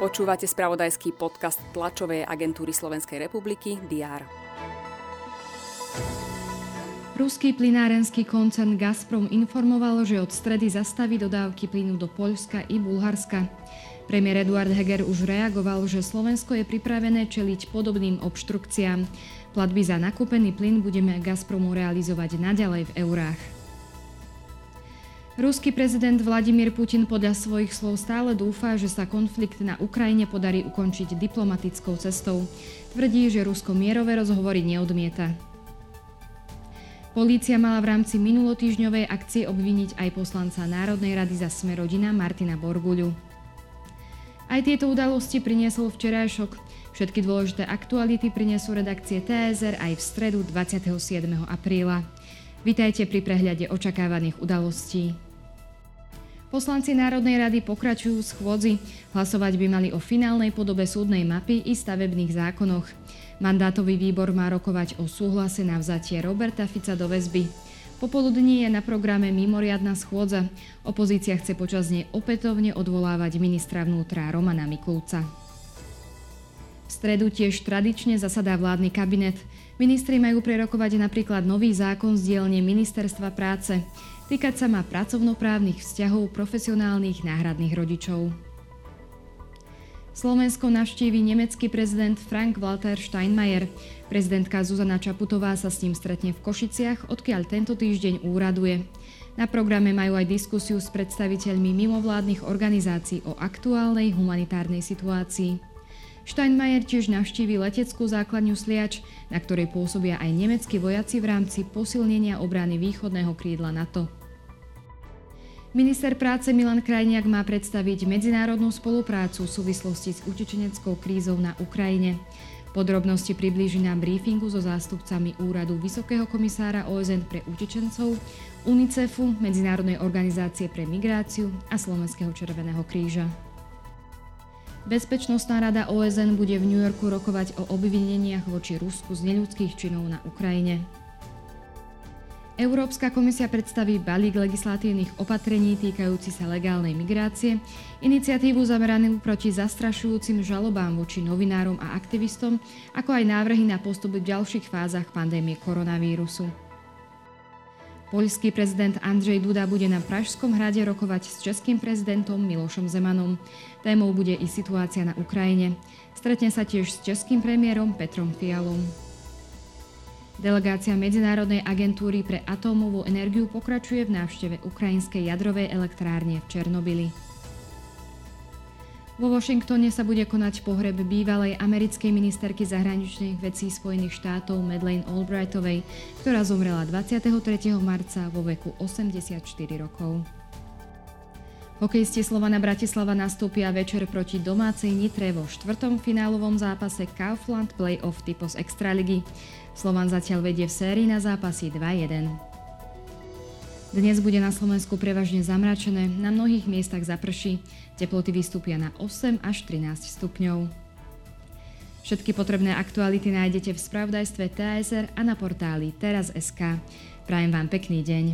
Počúvate spravodajský podcast tlačovej agentúry Slovenskej republiky DR. Ruský plinárenský koncern Gazprom informoval, že od stredy zastaví dodávky plynu do Poľska i Bulharska. Premiér Eduard Heger už reagoval, že Slovensko je pripravené čeliť podobným obštrukciám. Platby za nakúpený plyn budeme Gazpromu realizovať naďalej v eurách. Ruský prezident Vladimír Putin podľa svojich slov stále dúfa, že sa konflikt na Ukrajine podarí ukončiť diplomatickou cestou. Tvrdí, že Rusko mierové rozhovory neodmieta. Polícia mala v rámci minulotýžňovej akcie obviniť aj poslanca Národnej rady za sme rodina Martina Borguľu. Aj tieto udalosti priniesol včerajšok. Všetky dôležité aktuality prinesú redakcie TSR aj v stredu 27. apríla. Vitajte pri prehľade očakávaných udalostí. Poslanci Národnej rady pokračujú v schôdzi. Hlasovať by mali o finálnej podobe súdnej mapy i stavebných zákonoch. Mandátový výbor má rokovať o súhlase na vzatie Roberta Fica do väzby. Popoludní je na programe mimoriadna schôdza. Opozícia chce počas nej opätovne odvolávať ministra vnútra Romana Mikulca. V stredu tiež tradične zasadá vládny kabinet. Ministri majú prerokovať napríklad nový zákon z dielne Ministerstva práce. Týkať sa má pracovnoprávnych vzťahov profesionálnych náhradných rodičov. Slovensko navštívi nemecký prezident Frank Walter Steinmeier. Prezidentka Zuzana Čaputová sa s ním stretne v Košiciach, odkiaľ tento týždeň úraduje. Na programe majú aj diskusiu s predstaviteľmi mimovládnych organizácií o aktuálnej humanitárnej situácii. Steinmeier tiež navštívi leteckú základňu Sliač, na ktorej pôsobia aj nemeckí vojaci v rámci posilnenia obrany východného krídla NATO. Minister práce Milan Krajniak má predstaviť medzinárodnú spoluprácu v súvislosti s utečeneckou krízou na Ukrajine. Podrobnosti priblíži na briefingu so zástupcami Úradu Vysokého komisára OSN pre utečencov, UNICEFu, Medzinárodnej organizácie pre migráciu a Slovenského červeného kríža. Bezpečnostná rada OSN bude v New Yorku rokovať o obvineniach voči Rusku z neľudských činov na Ukrajine. Európska komisia predstaví balík legislatívnych opatrení týkajúci sa legálnej migrácie, iniciatívu zameranú proti zastrašujúcim žalobám voči novinárom a aktivistom, ako aj návrhy na postup v ďalších fázach pandémie koronavírusu. Poľský prezident Andrzej Duda bude na Pražskom hrade rokovať s českým prezidentom Milošom Zemanom. Témou bude i situácia na Ukrajine. Stretne sa tiež s českým premiérom Petrom Fialom. Delegácia Medzinárodnej agentúry pre atómovú energiu pokračuje v návšteve ukrajinskej jadrovej elektrárne v Černobyli. Vo Washingtone sa bude konať pohreb bývalej americkej ministerky zahraničných vecí Spojených štátov Madeleine Albrightovej, ktorá zomrela 23. marca vo veku 84 rokov. Hokejisti Slovana Bratislava nastúpia večer proti domácej Nitre vo štvrtom finálovom zápase Kaufland Playoff typos Extraligy. Slovan zatiaľ vedie v sérii na zápasy 2-1. Dnes bude na Slovensku prevažne zamračené, na mnohých miestach zaprší, teploty vystúpia na 8 až 13 stupňov. Všetky potrebné aktuality nájdete v spravodajstve TSR a na portáli teraz.sk. Prajem vám pekný deň.